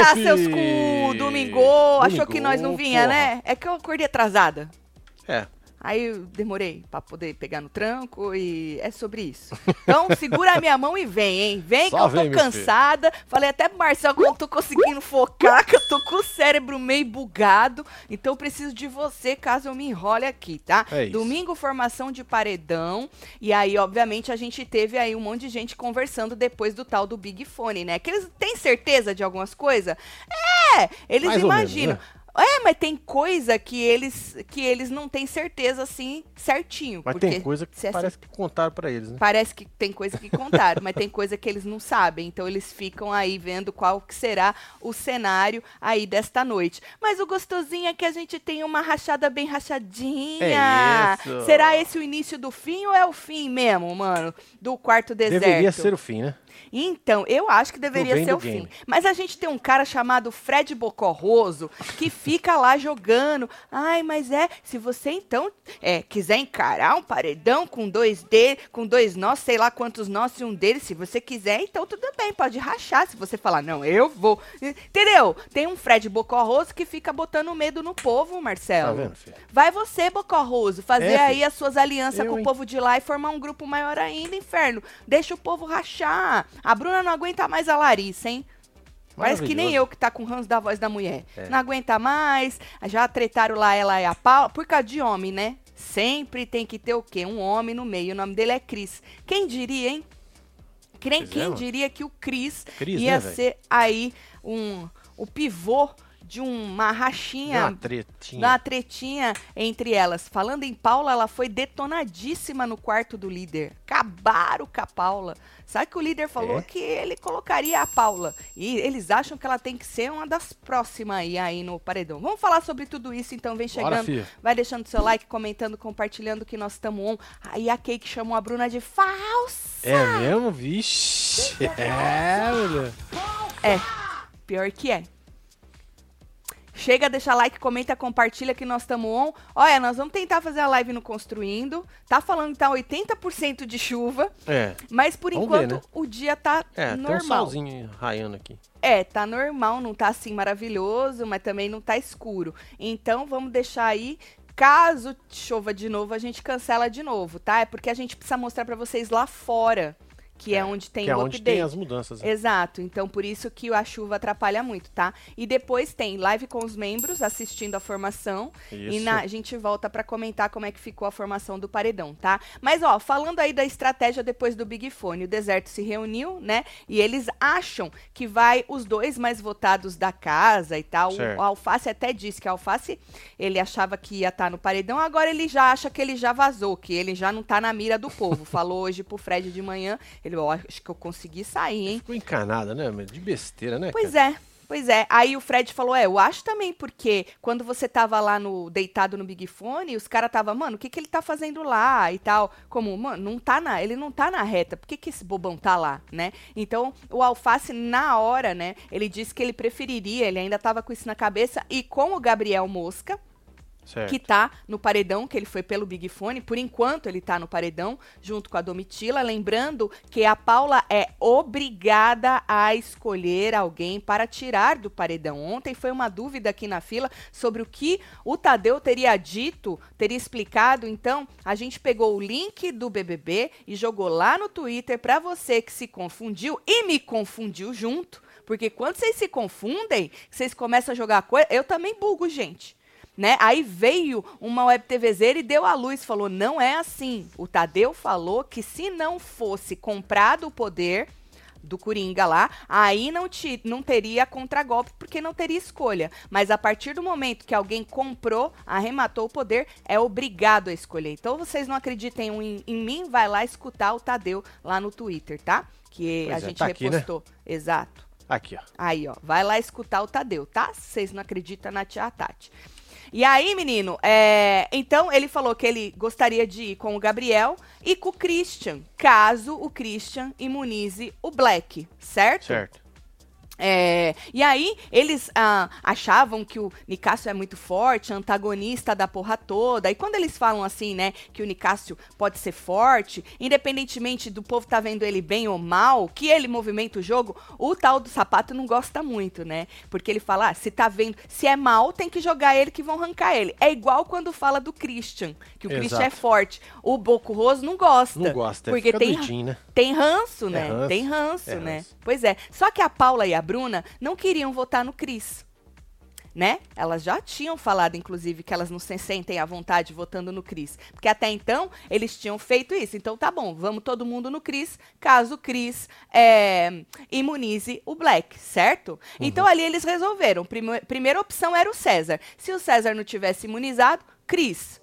Aê, seus cu! Domingo! Achou que nós não vinha, porra. né? É que eu acordei atrasada. É. Aí eu demorei pra poder pegar no tranco e é sobre isso. Então segura a minha mão e vem, hein? Vem Só que eu vem, tô cansada. Falei até pro Marcelo que eu não tô conseguindo focar, que eu tô com o cérebro meio bugado. Então eu preciso de você caso eu me enrole aqui, tá? É. Domingo, formação de paredão. E aí, obviamente, a gente teve aí um monte de gente conversando depois do tal do Big Fone, né? Que eles têm certeza de algumas coisas? É! Eles Mais imaginam. É, mas tem coisa que eles que eles não têm certeza assim certinho. Mas tem coisa que é parece que contaram pra eles, né? Parece que tem coisa que contaram, mas tem coisa que eles não sabem. Então eles ficam aí vendo qual que será o cenário aí desta noite. Mas o gostosinho é que a gente tem uma rachada bem rachadinha. É isso. Será esse o início do fim ou é o fim mesmo, mano? Do quarto deserto? Deveria ser o fim, né? Então, eu acho que deveria ser o fim. game. Mas a gente tem um cara chamado Fred Bocorroso que fica lá jogando. Ai, mas é, se você então é, quiser encarar um paredão com dois dele, com dois nós, sei lá quantos nós e um deles, se você quiser, então tudo bem, pode rachar. Se você falar, não, eu vou. Entendeu? Tem um Fred Bocorroso que fica botando medo no povo, Tá Marcelo. vendo, filho? Vai você, Bocorroso, fazer É, aí as suas alianças Eu, com o hein? povo de lá e formar um grupo maior ainda, inferno. Deixa o povo rachar. A Bruna não aguenta mais a Larissa, hein? Parece que nem eu que tá com o ranço da voz da mulher. É. Não aguenta mais. Já tretaram lá ela e a Paula. Por causa de homem, né? Sempre tem que ter o quê? Um homem no meio. O nome dele é Cris. Quem diria, hein? Quem, quem diria que o Cris, ia né, ser aí um, o pivô de uma rachinha uma tretinha. na tretinha entre elas. Falando em Paula, ela foi detonadíssima no quarto do líder. Acabaram com a Paula. Sabe que o líder falou É? que ele colocaria a Paula. E eles acham que ela tem que ser uma das próximas aí, aí no paredão. Vamos falar sobre tudo isso, então. Vem Bora, chegando. filho. Vai deixando seu like, comentando, compartilhando que nós estamos on. Aí a Kate chamou a Bruna de falsa. É mesmo? Vixe. É, mulher. É, pior que é. Chega, deixa like, comenta, compartilha que nós estamos on. Olha, nós vamos tentar fazer a live no Construindo. Tá falando que tá 80% de chuva, É. mas por Vamos enquanto ver, né? o dia tá É, tem um normal. solzinho raiando aqui. É, tá normal, não tá assim maravilhoso, mas também não tá escuro. Então vamos deixar aí. Caso chova de novo, a gente cancela de novo, tá? É porque a gente precisa mostrar pra vocês lá fora, que é, onde tem que é o onde update. tem as mudanças. né? Exato, então por isso que a chuva atrapalha muito, tá? E depois tem live com os membros assistindo a formação e Isso. na- a gente volta pra comentar como é que ficou a formação do paredão, tá? Mas ó, falando aí da estratégia depois do Big Fone, o Deserto se reuniu, né? E eles acham que vai os dois mais votados da casa e tal. O, Certo. o Alface até disse que a Alface ele achava que ia estar no paredão, agora ele já acha que ele já vazou, que ele já não tá na mira do povo. Falou hoje pro Fred de manhã, ele, ó, acho que eu consegui sair, hein? Ficou encanada, né? De besteira, né? Pois cara? é. Pois é, aí o Fred falou, é, eu acho também, porque quando você tava lá no deitado no Big Fone, os caras tava, mano, o que que ele tá fazendo lá e tal, como, mano, não tá na, ele não tá na reta, por que que esse bobão tá lá, né? Então, o Alface, na hora, né, ele disse que ele preferiria, ele ainda tava com isso na cabeça, e com o Gabriel Mosca, Certo. que tá no paredão, que ele foi pelo Big Fone. Por enquanto, ele tá no paredão, junto com a Domitila. Lembrando que a Paula é obrigada a escolher alguém para tirar do paredão. Ontem foi uma dúvida aqui na fila sobre o que o Tadeu teria dito, teria explicado. Então, a gente pegou o link do BBB e jogou lá no Twitter para você que se confundiu e me confundiu junto. Porque quando vocês se confundem, vocês começam a jogar coisa. Eu também bugo, gente né? Aí veio uma web TVzeira e deu a luz, falou: "Não é assim". O Tadeu falou que se não fosse comprado o poder do Coringa lá, aí não, te, não teria contragolpe, porque não teria escolha. Mas a partir do momento que alguém comprou, arrematou o poder, é obrigado a escolher. Então vocês não acreditem em, em mim, vai lá escutar o Tadeu lá no Twitter, tá? Que Pois a é, gente tá aqui, né? repostou. Exato. Aqui, ó. Aí, ó, vai lá escutar o Tadeu, tá? Se vocês não acreditam na tia Tati. E aí, menino, é, então ele falou que ele gostaria de ir com o Gabriel e com o Christian, caso o Christian imunize o Black, certo? Certo. É, e aí, eles ah, achavam que o Nicásio é muito forte, antagonista da porra toda. E quando eles falam assim, né, que o Nicásio pode ser forte, independentemente do povo tá vendo ele bem ou mal, que ele movimenta o jogo, o tal do sapato não gosta muito, né? Porque ele fala, ah, se tá vendo, se é mal, tem que jogar ele que vão arrancar ele. É igual quando fala do Christian, que o Exato. Christian é forte. O Boco Roso não gosta. Não gosta, porque fica tem, né? tem ranço, né? ranço. Tem ranço, É né? ranço. Pois é. Só que a Paula e a Bruna não queriam votar no Cris. Né? Elas já tinham falado, inclusive, que elas não se sentem à vontade votando no Cris. Porque até então eles tinham feito isso. Então tá bom, vamos todo mundo no Cris, caso o Cris é, imunize o Black, certo? Então ali eles resolveram. Prime primeira opção era o César. Se o César não tivesse imunizado, Cris.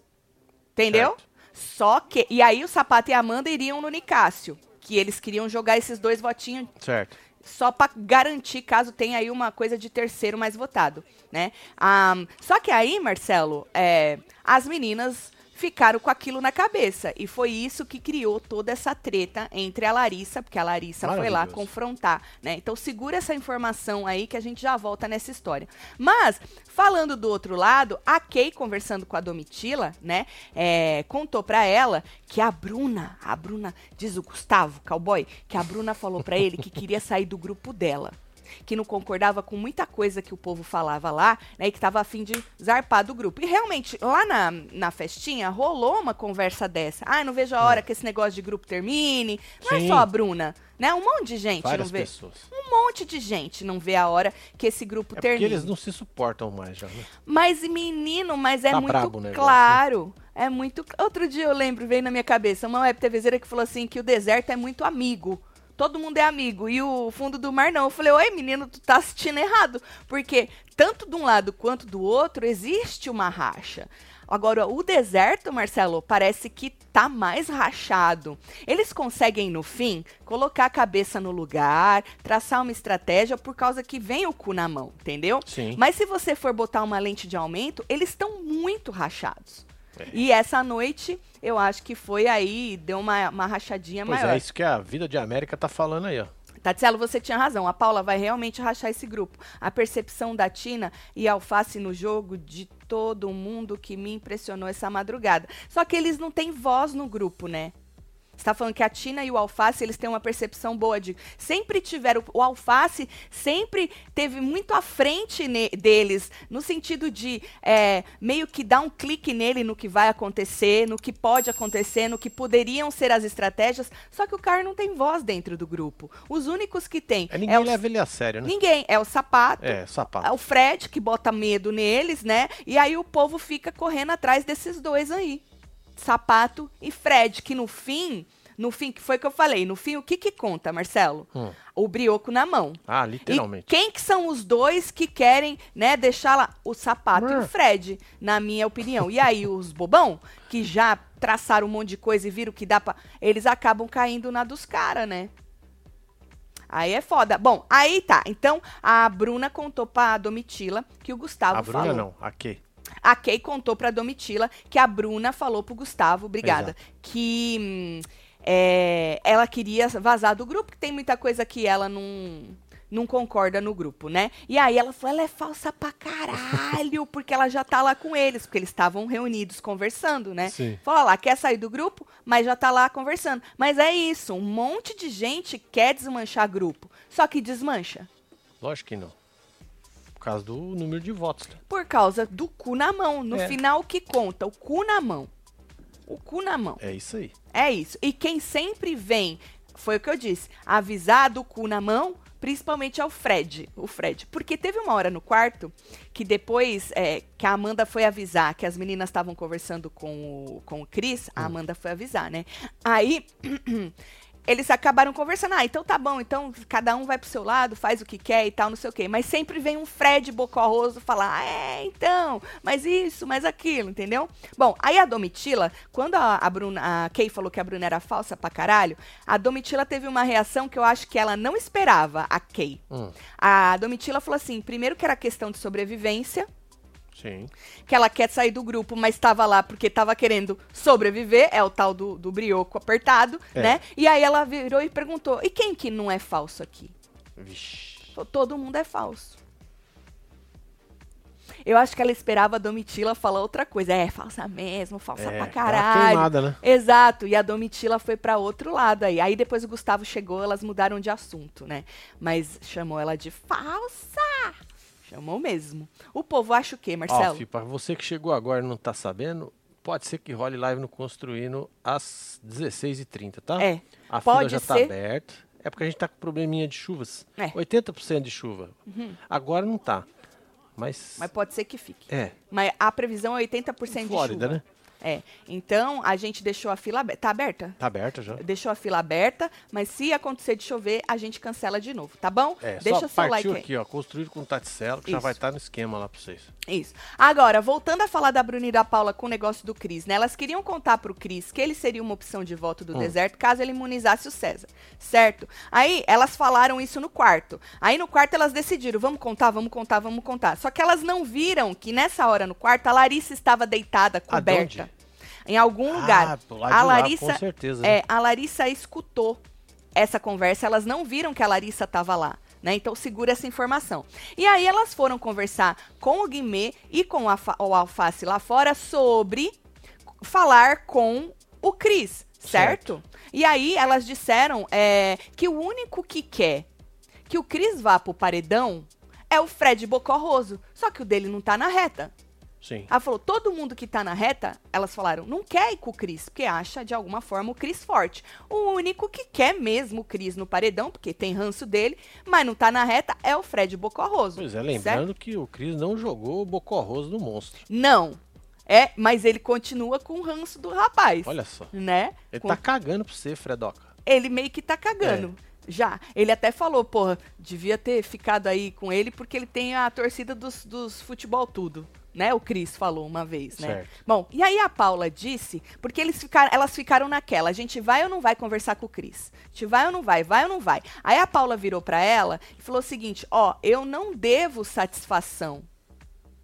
Entendeu? Certo. Só que. E aí o Sapato e a Amanda iriam no Nicásio. Que eles queriam jogar esses dois votinhos Certo. Só para garantir caso tenha aí uma coisa de terceiro mais votado, né? Ah, só que aí, Marcelo, é, as meninas ficaram com aquilo na cabeça e foi isso que criou toda essa treta entre a Larissa, porque a Larissa foi lá confrontar, né? Então segura essa informação aí que a gente já volta nessa história. Mas falando do outro lado, a Kay conversando com a Domitila, né? é, contou pra ela que a Bruna, a Bruna diz o Gustavo, cowboy, que a Bruna falou pra ele que queria sair do grupo dela. Que não concordava com muita coisa que o povo falava lá, né? E que tava afim de zarpar do grupo. E realmente, lá na, na festinha, rolou uma conversa dessa. Ah, não vejo a hora que esse negócio de grupo termine. Não é Sim. só a Bruna, né? Um monte de gente Várias não vê. pessoas. Um monte de gente não vê a hora que esse grupo É porque termine. eles não se suportam mais já, né? Mas, menino, mas é Tá muito claro. É muito. Outro dia eu lembro, veio na minha cabeça, uma web TVzeira que falou assim: que o deserto é muito amigo. Todo mundo é amigo. E o fundo do mar não. Eu falei, oi, menino, tu tá assistindo errado. Porque tanto de um lado quanto do outro existe uma racha. Agora, o deserto, Marcelo, parece que tá mais rachado. Eles conseguem, no fim, colocar a cabeça no lugar, traçar uma estratégia por causa que vem o cu na mão, entendeu? Sim. Mas se você for botar uma lente de aumento, eles estão muito rachados. É. E essa noite, eu acho que foi aí, deu uma, uma rachadinha Pois maior. é, isso que a vida de América tá falando aí, ó. Tatielo, você tinha razão. A Paula vai realmente rachar esse grupo. A percepção da Tina e Alface no jogo de todo mundo que me impressionou essa madrugada. Só que eles não têm voz no grupo, né? Você tá falando que a Tina e o Alface, eles têm uma percepção boa de... Sempre tiveram... O Alface sempre teve muito à frente ne- deles, no sentido de é, meio que dar um clique nele no que vai acontecer, no que pode acontecer, no que poderiam ser as estratégias. Só que o cara não tem voz dentro do grupo. Os únicos que tem... É, ninguém o- leva ele a sério, né? Ninguém. É o Sapato, É, é sapato. o Fred, que bota medo neles, né? E aí o povo fica correndo atrás desses dois aí. Sapato e Fred, que no fim, no fim, que foi que eu falei, no fim, o que que conta, Marcelo? Hum. O brioco na mão. Ah, E literalmente. quem que são os dois que querem, né, deixar lá o Sapato e o Fred, na minha opinião. E aí os bobão, que já traçaram um monte de coisa e viram que dá pra... Eles acabam caindo na dos caras, né? Aí é foda. Bom, aí tá. Então, a Bruna contou pra Domitila que o Gustavo A Bruna falou. não, a Kay. A Kay contou pra Domitila que a Bruna falou pro Gustavo, obrigada, Exato. que hum, é, ela queria vazar do grupo, que tem muita coisa que ela não, não concorda no grupo, né? E aí ela falou, ela é falsa pra caralho, porque ela já tá lá com eles, porque eles estavam reunidos conversando, né? Sim. Falou lá, quer sair do grupo, mas já tá lá conversando. Mas é isso, um monte de gente quer desmanchar grupo, só que desmancha. Lógico que não. Por causa do número de votos. né? Por causa do cu na mão. No É. final, o que conta? O cu na mão. O cu na mão. É isso aí. É isso. E quem sempre vem, foi o que eu disse, avisar do cu na mão, principalmente é o Fred. O Fred. Porque teve uma hora no quarto que depois é, que a Amanda foi avisar, que as meninas estavam conversando com o, com o Cris, a Amanda foi avisar, né? Aí. Eles acabaram conversando, ah, então tá bom, então cada um vai pro seu lado, faz o que quer e tal, não sei o quê. Mas sempre vem um Fred bocorroso falar, ah, é, então, mas isso, mas aquilo, entendeu? Bom, aí a Domitila, quando a, a Bruna, a Kay falou que a Bruna era falsa pra caralho, a Domitila teve uma reação que eu acho que ela não esperava, a Kay. Hum, A Domitila falou assim, primeiro que era questão de sobrevivência, sim. que ela quer sair do grupo, mas estava lá porque estava querendo sobreviver, é o tal do, do brioco apertado, É. né? E aí ela virou e perguntou, e quem que não é falso aqui? Vixe. todo mundo é falso. Eu acho que ela esperava a Domitila falar outra coisa. É, falsa mesmo, falsa É, pra caralho. queimada, né? Exato, e a Domitila foi pra outro lado aí. Aí depois o Gustavo chegou, elas mudaram de assunto, né? Mas chamou ela de falsa. Chamou mesmo. O povo acha o quê, Marcelo? Fih, pra você que chegou agora e não tá sabendo, pode ser que role live no Construindo às 16h30, tá? É, A pode fila já tá ser. aberta. É porque a gente tá com probleminha de chuvas. É. Uhum. 80% de chuva. Agora não tá. Mas. Mas pode ser que fique. É. Mas a previsão é 80% Flórida, de chuva. né? É. Então, a gente deixou a fila aberta. Tá aberta? Tá aberta já. Deixou a fila aberta, mas se acontecer de chover, a gente cancela de novo, tá bom? É, Deixa só seu like partiu aí. aqui, ó. Construído com Taticelo, que já Isso. vai estar no esquema lá pra vocês. Isso. Agora, voltando a falar da Bruna e da Paula com o negócio do Cris, né? Elas queriam contar pro Cris que ele seria uma opção de voto do Hum. deserto caso ele imunizasse o César, certo? Aí, elas falaram isso no quarto. Aí, no quarto, elas decidiram, vamos contar, vamos contar, vamos contar. Só que elas não viram que nessa hora no quarto, a Larissa estava deitada, de coberta. Em algum lugar. Ah, lado a de lá, Larissa, com certeza. né? é, a Larissa escutou essa conversa, elas não viram que a Larissa estava lá. Né? Então segura essa informação. E aí elas foram conversar com o Guimê e com a o Alface lá fora sobre falar com o Cris, certo? E aí elas disseram é, que o único que quer que o Cris vá pro paredão é o Fred Bocorroso. Só que o dele não tá na reta. Sim. Ela falou, todo mundo que tá na reta, elas falaram, não quer ir com o Cris, porque acha, de alguma forma, o Cris forte. O único que quer mesmo o Cris no paredão, porque tem ranço dele, mas não tá na reta, é o Fred Bocorroso. Pois é, certo? lembrando que o Cris não jogou o Bocorroso no monstro. Não. É, mas ele continua com o ranço do rapaz. Olha só. Né? Ele Com- tá cagando pra você, Fredoca. ele meio que tá cagando. É. Já. Ele até falou, porra, devia ter ficado aí com ele porque ele tem a torcida dos, dos futebol tudo. Né? O Cris falou uma vez, né? Certo. Bom, e aí a Paula disse, porque eles ficaram, elas ficaram naquela, a gente vai ou não vai conversar com o Cris? A gente vai ou não vai? Vai ou não vai? Aí a Paula virou pra ela e falou o seguinte, ó, eu não devo satisfação,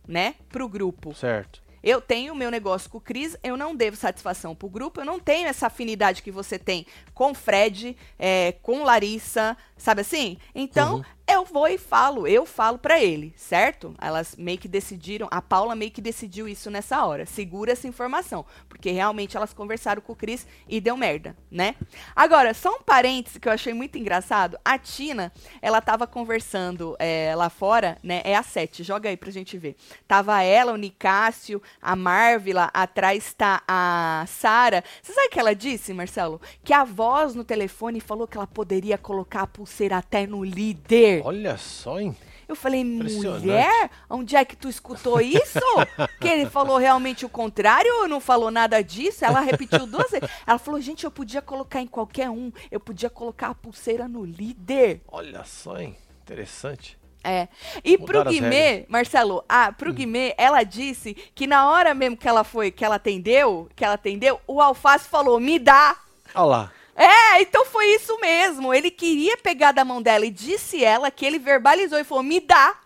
né, pro grupo. Certo. Eu tenho o meu negócio com o Cris, eu não devo satisfação pro grupo, eu não tenho essa afinidade que você tem com o Fred, é, com Larissa, sabe assim? Então, Uhum. Eu vou e falo, eu falo pra ele, certo? Elas meio que decidiram, a Paula meio que decidiu isso nessa hora. Segura essa informação, porque realmente elas conversaram com o Cris e deu merda, né? Agora, só um parêntese que eu achei muito engraçado. A Tina, ela tava conversando é, lá fora, né? É a Sete, joga aí pra gente ver. Tava ela, o Nicásio, a Marvila, atrás tá a Sara. Você sabe o que ela disse, Marcelo? Que a voz no telefone falou que ela poderia colocar a pulseira até no líder. Olha só, hein? Eu falei, mulher, onde é que tu escutou isso? que ele falou realmente o contrário ou não falou nada disso? Ela repetiu duas vezes. Ela falou, gente, eu podia colocar em qualquer um. Eu podia colocar a pulseira no líder. Olha só, hein? Interessante. É. E pro Mudaram as Guimê, Marcelo, ah, pro Guimê, ela disse que na hora mesmo que ela foi, que ela atendeu, que ela atendeu, o Alface falou, me dá. Olha lá. É, então foi isso mesmo. Ele queria pegar da mão dela e disse ela que ele verbalizou e falou, me dá.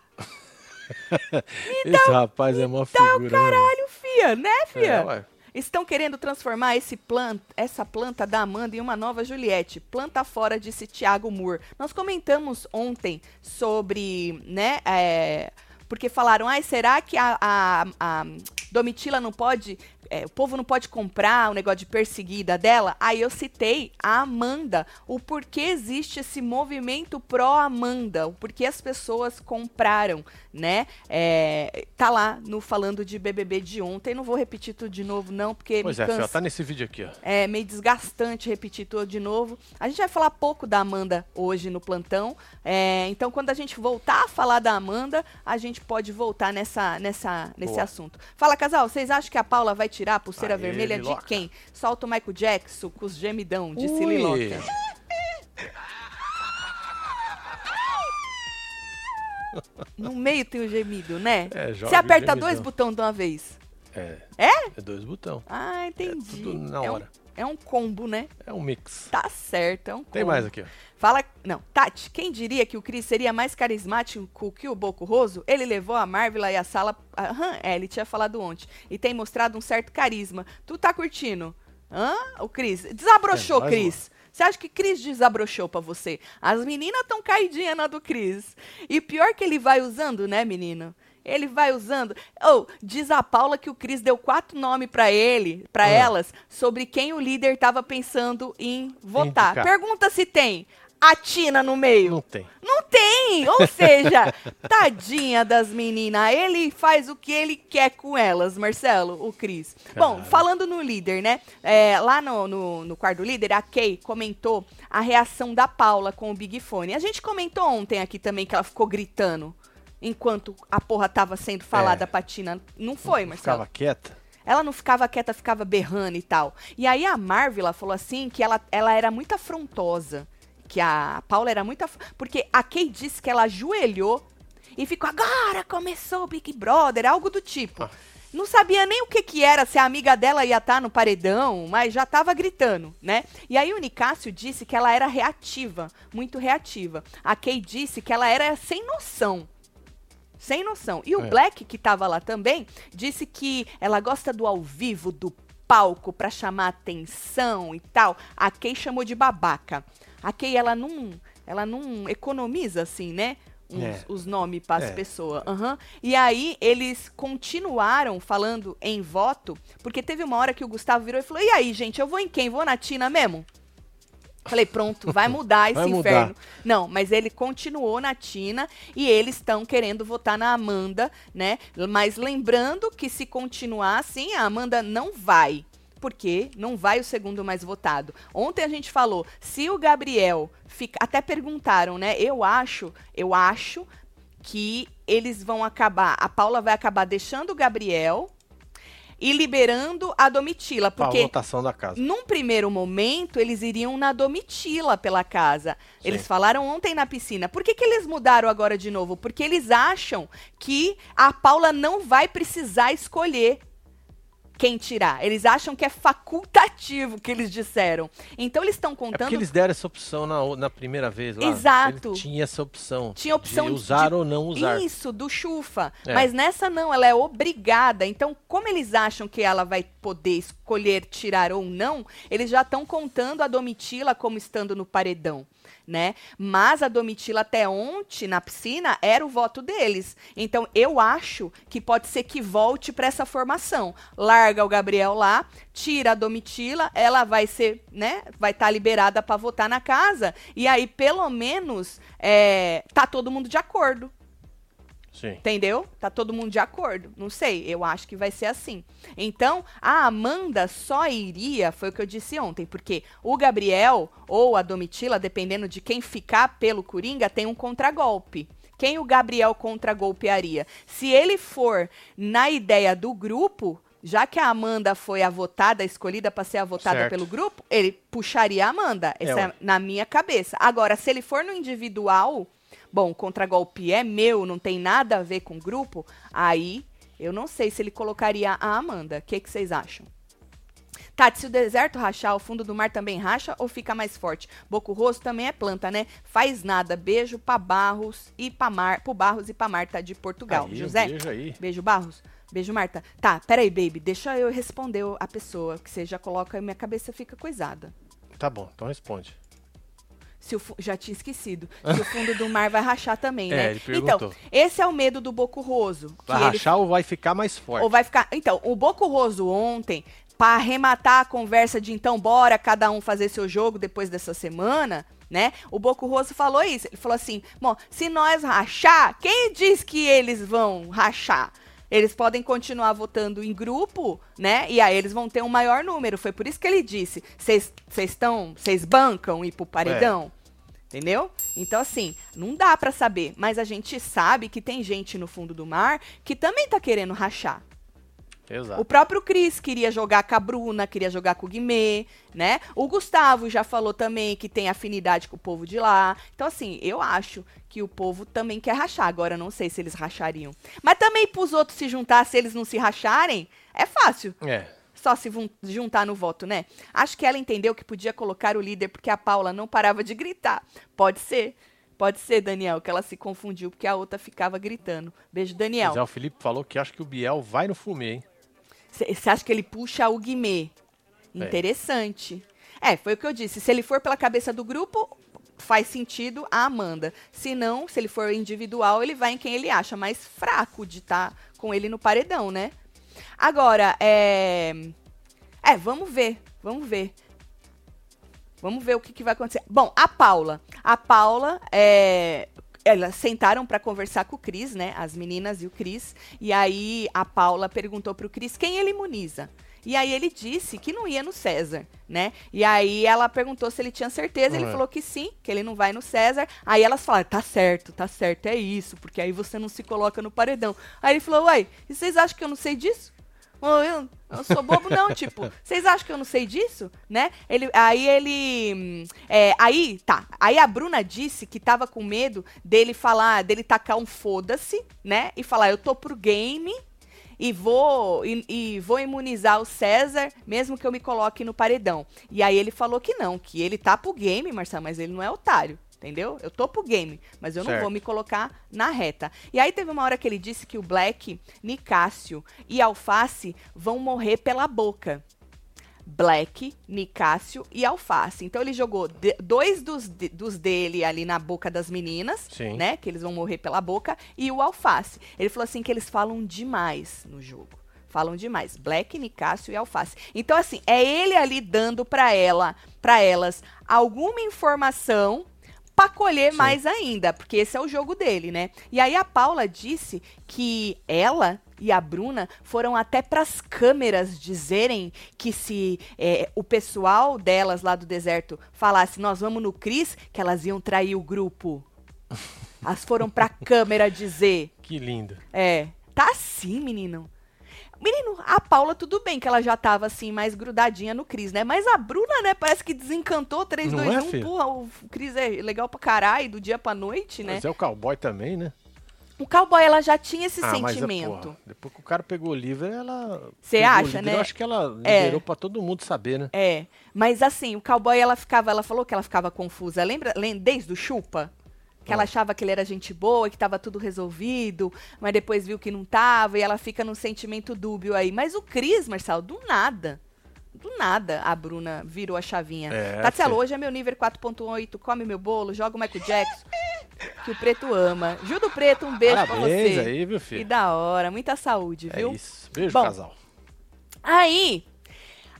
Esse rapaz é uma figura. né? Caralho, fia, né, fia? É, ué. Estão querendo transformar esse planta, essa planta da Amanda em uma nova Juliette. Planta fora, disse Thiago Moore. Nós comentamos ontem sobre, né, é, porque falaram, ai, será que a, a, a Domitila não pode, é, o povo não pode comprar o negócio de perseguida dela? Aí eu citei a Amanda, o porquê existe esse movimento pró-Amanda, o porquê as pessoas compraram, né? É, tá lá no falando de BBB de ontem, não vou repetir tudo de novo não, porque Pois me é, cansa. tá nesse vídeo aqui, ó. É meio desgastante repetir tudo de novo. A gente vai falar pouco da Amanda hoje no plantão. É, então, quando a gente voltar a falar da Amanda, a gente pode voltar nessa, nessa, nesse Boa. assunto. Fala, casal, vocês acham que a Paula vai tirar a pulseira Aê, vermelha Liloca. de quem? Solta o Michael Jackson com os gemidão, disse Ui. Liloca. No meio tem o gemido, né? É, Você aperta dois botões de uma vez. É. É? É dois botão. Ah, entendi. tudo na É um- hora. É um combo, né? É um mix. Tá certo, é um Tem combo. mais aqui, ó. Fala. Não, Tati, quem diria que o Cris seria mais carismático que o Boco Roso? Ele levou a Marvel e a sala. Aham, é, ele tinha falado ontem. E tem mostrado um certo carisma. Tu tá curtindo? Hã? O Cris. Desabrochou, É, Cris. Você acha que Cris desabrochou pra você? As meninas tão caidinhas na do Cris. E pior que ele vai usando, né, menino? Ele vai usando. Oh, diz a Paula que o Cris deu quatro nomes para ele, para Ah. elas, sobre quem o líder estava pensando em votar. Indicar. Pergunta se tem a Tina no meio. Não tem. Não tem! Ou seja, tadinha das meninas. Ele faz o que ele quer com elas, Marcelo, o Cris. Bom, falando no líder, né? é, lá no, no, no quarto líder, a Kay comentou a reação da Paula com o Big Fone. A gente comentou ontem aqui também que ela ficou gritando enquanto a porra tava sendo falada É. pra Tina. Não foi, Marcelo? Ficava quieta. Ela não ficava quieta, ficava berrando e tal. E aí a Marvel falou assim que ela, ela era muito afrontosa. Que a Paula era muito. af- Porque a Kay disse que ela ajoelhou e ficou, agora começou o Big Brother, algo do tipo. Ah. Não sabia nem o que que era, se a amiga dela ia estar no paredão, mas já tava gritando, né? E aí o Nicásio disse que ela era reativa, muito reativa. A Kay disse que ela era sem noção. Sem noção. E o É. Black, que tava lá também, disse que ela gosta do ao vivo, do palco, pra chamar atenção e tal. A Kay chamou de babaca. A Kay, ela não, ela não economiza, assim, né? uns- É. Os nomes para as É. pessoas. Aham. E aí, eles continuaram falando em voto, porque teve uma hora que o Gustavo virou e falou: E aí, gente, eu vou em quem? Vou na Tina mesmo? Falei, pronto, vai mudar esse Vai mudar. inferno. Não, mas ele continuou na Tina e eles estão querendo votar na Amanda, né? Mas lembrando que se continuar assim, a Amanda não vai. Porque não vai o segundo mais votado. Ontem a gente falou, se o Gabriel fica. Até perguntaram, né? Eu acho, eu acho que eles vão acabar. A Paula vai acabar deixando o Gabriel e liberando a Domitila. Porque votação da casa. num primeiro momento, eles iriam na Domitila pela casa. Eles Sim. falaram ontem na piscina. Por que, que eles mudaram agora de novo? Porque eles acham que a Paula não vai precisar escolher quem tirar. Eles acham que é facultativo que eles disseram. Então eles estão É contando. porque eles deram essa opção na, na primeira vez lá. Exato. Ele tinha essa opção. Tinha opção de de- usar de- ou não usar. Isso, do chufa. É. Mas nessa não, ela é obrigada. Então, como eles acham que ela vai poder escolher tirar ou não, eles já estão contando a Domitila como estando no paredão, né? Mas a Domitila até ontem na piscina era o voto deles. Então, eu acho que pode ser que volte para essa formação. Larga o Gabriel lá, tira a Domitila, ela vai ser, né? Vai estar liberada para votar na casa. E aí, pelo menos, é, tá todo mundo de acordo. Sim. Entendeu? Tá todo mundo de acordo. Não sei, eu acho que vai ser assim. Então, a Amanda só iria, foi o que eu disse ontem, porque o Gabriel ou a Domitila, dependendo de quem ficar pelo Coringa, tem um contragolpe. Quem o Gabriel contragolpearia? Se ele for na ideia do grupo, já que a Amanda foi a votada, a escolhida para ser a votada Certo. pelo grupo, ele puxaria a Amanda. É, Essa é, ué. na minha cabeça. Agora, se ele for no individual, bom, contragolpe é meu, não tem nada a ver com o grupo, aí eu não sei se ele colocaria a Amanda. O que, que vocês acham? Tati, se o deserto rachar, o fundo do mar também racha ou fica mais forte? Boco Rosso também é planta, né? Faz nada. Beijo pra Barros e pra Mar, pro Barros e pra Marta de Portugal. Aí, José? Beijo aí. Beijo, Barros. Beijo, Marta. Tá, peraí, baby. Deixa eu responder a pessoa, que você já coloca e minha cabeça fica coisada. Tá bom, então responde. Se o já tinha esquecido. Se o fundo do mar vai rachar também, É, né? ele perguntou. então, esse é o medo do Boco Roso. que Vai ele rachar ou vai ficar mais forte? ou vai ficar. Então, o Boco Roso ontem, para arrematar a conversa de então, bora cada um fazer seu jogo depois dessa semana, né? O Boco Roso falou isso. Ele falou assim: bom, se nós rachar, quem diz que eles vão rachar? Eles podem continuar votando em grupo, né? E aí eles vão ter um maior número. Foi por isso que ele disse: vocês estão. Vocês bancam ir pro paredão? Entendeu? Então, assim, não dá pra saber. Mas a gente sabe que tem gente no fundo do mar que também tá querendo rachar. Exato. O próprio Cris queria jogar com a Bruna, queria jogar com o Guimê, né? O Gustavo já falou também que tem afinidade com o povo de lá. Então, assim, eu acho que o povo também quer rachar. Agora, não sei se eles rachariam. Mas também pros outros se juntar, se eles não se racharem, é fácil. É. Só se juntar no voto, né? Acho que ela entendeu que podia colocar o líder porque a Paula não parava de gritar. Pode ser. Pode ser, Daniel, que ela se confundiu porque a outra ficava gritando. Beijo, Daniel. Mas é, o Felipe falou que acha que o Biel vai no fumê, hein? Você acha que ele puxa o Guimê? É. Interessante. É, foi o que eu disse. Se ele for pela cabeça do grupo, faz sentido a Amanda. Se não, se ele for individual, ele vai em quem ele acha mais fraco de estar tá com ele no paredão, né? Agora, é. É, vamos ver. Vamos ver. Vamos ver o que, que vai acontecer. Bom, a Paula. A Paula é, elas sentaram para conversar com o Cris, né? As meninas e o Cris. E aí a Paula perguntou pro Cris quem ele imuniza. E aí ele disse que não ia no César, né? E aí ela perguntou se ele tinha certeza, ele é. falou que sim, que ele não vai no César. Aí elas falaram, tá certo, tá certo, é isso, porque aí você não se coloca no paredão. Aí ele falou, uai, e vocês acham que eu não sei disso? Eu, eu sou bobo, não, tipo, vocês acham que eu não sei disso? Né? Ele, aí ele. É, aí, tá. Aí a Bruna disse que tava com medo dele falar, dele tacar um foda-se, né? E falar, eu tô pro game e vou e, e, vou imunizar o César, mesmo que eu me coloque no paredão. E aí ele falou que não, que ele tá pro game, Marcelo, mas ele não é otário entendeu? Eu tô pro game, mas eu certo. não vou me colocar na reta. E aí teve uma hora que ele disse que o Black, Nicásio e Alface vão morrer pela boca. Black, Nicásio e Alface. Então ele jogou de, dois dos, de, dos dele ali na boca das meninas, Sim. né? Que eles vão morrer pela boca, e o Alface. Ele falou assim que eles falam demais no jogo. Falam demais. Black, Nicásio e Alface. Então, assim, é ele ali dando para ela, para elas, alguma informação para colher Sim. mais ainda, porque esse é o jogo dele, né? E aí a Paula disse que ela e a Bruna foram até para as câmeras dizerem que se é, o pessoal delas lá do deserto falasse nós vamos no Cris, que elas iam trair o grupo. Elas foram para a câmera dizer. Que lindo. É, tá assim, menino. Menino, a Paula, tudo bem que ela já tava assim, mais grudadinha no Cris, né? Mas a Bruna, né, parece que desencantou 3, Não 2, é, 1. Filho? Porra, o Cris é legal pra caralho, do dia pra noite, né? Mas é o cowboy também, né? O cowboy, ela já tinha esse ah, sentimento. Mas, porra, depois que o cara pegou o livro, ela. Você acha, né? Eu acho que ela liberou é. pra todo mundo saber, né? É. Mas assim, o cowboy, ela ficava. Ela falou que ela ficava confusa. Lembra? Desde o chupa? Que ela achava que ele era gente boa, que estava tudo resolvido, mas depois viu que não tava e ela fica num sentimento dúbio aí. Mas o Cris, Marcelo, do nada. Do nada a Bruna virou a chavinha. É, Tatielo, hoje é meu nível 4.8, come meu bolo, joga o Michael Jackson, que o Preto ama. Judo Preto, um beijo Parabéns pra você. aí, filho. Que da hora, muita saúde, é viu? Isso, beijo, Bom, casal. Aí,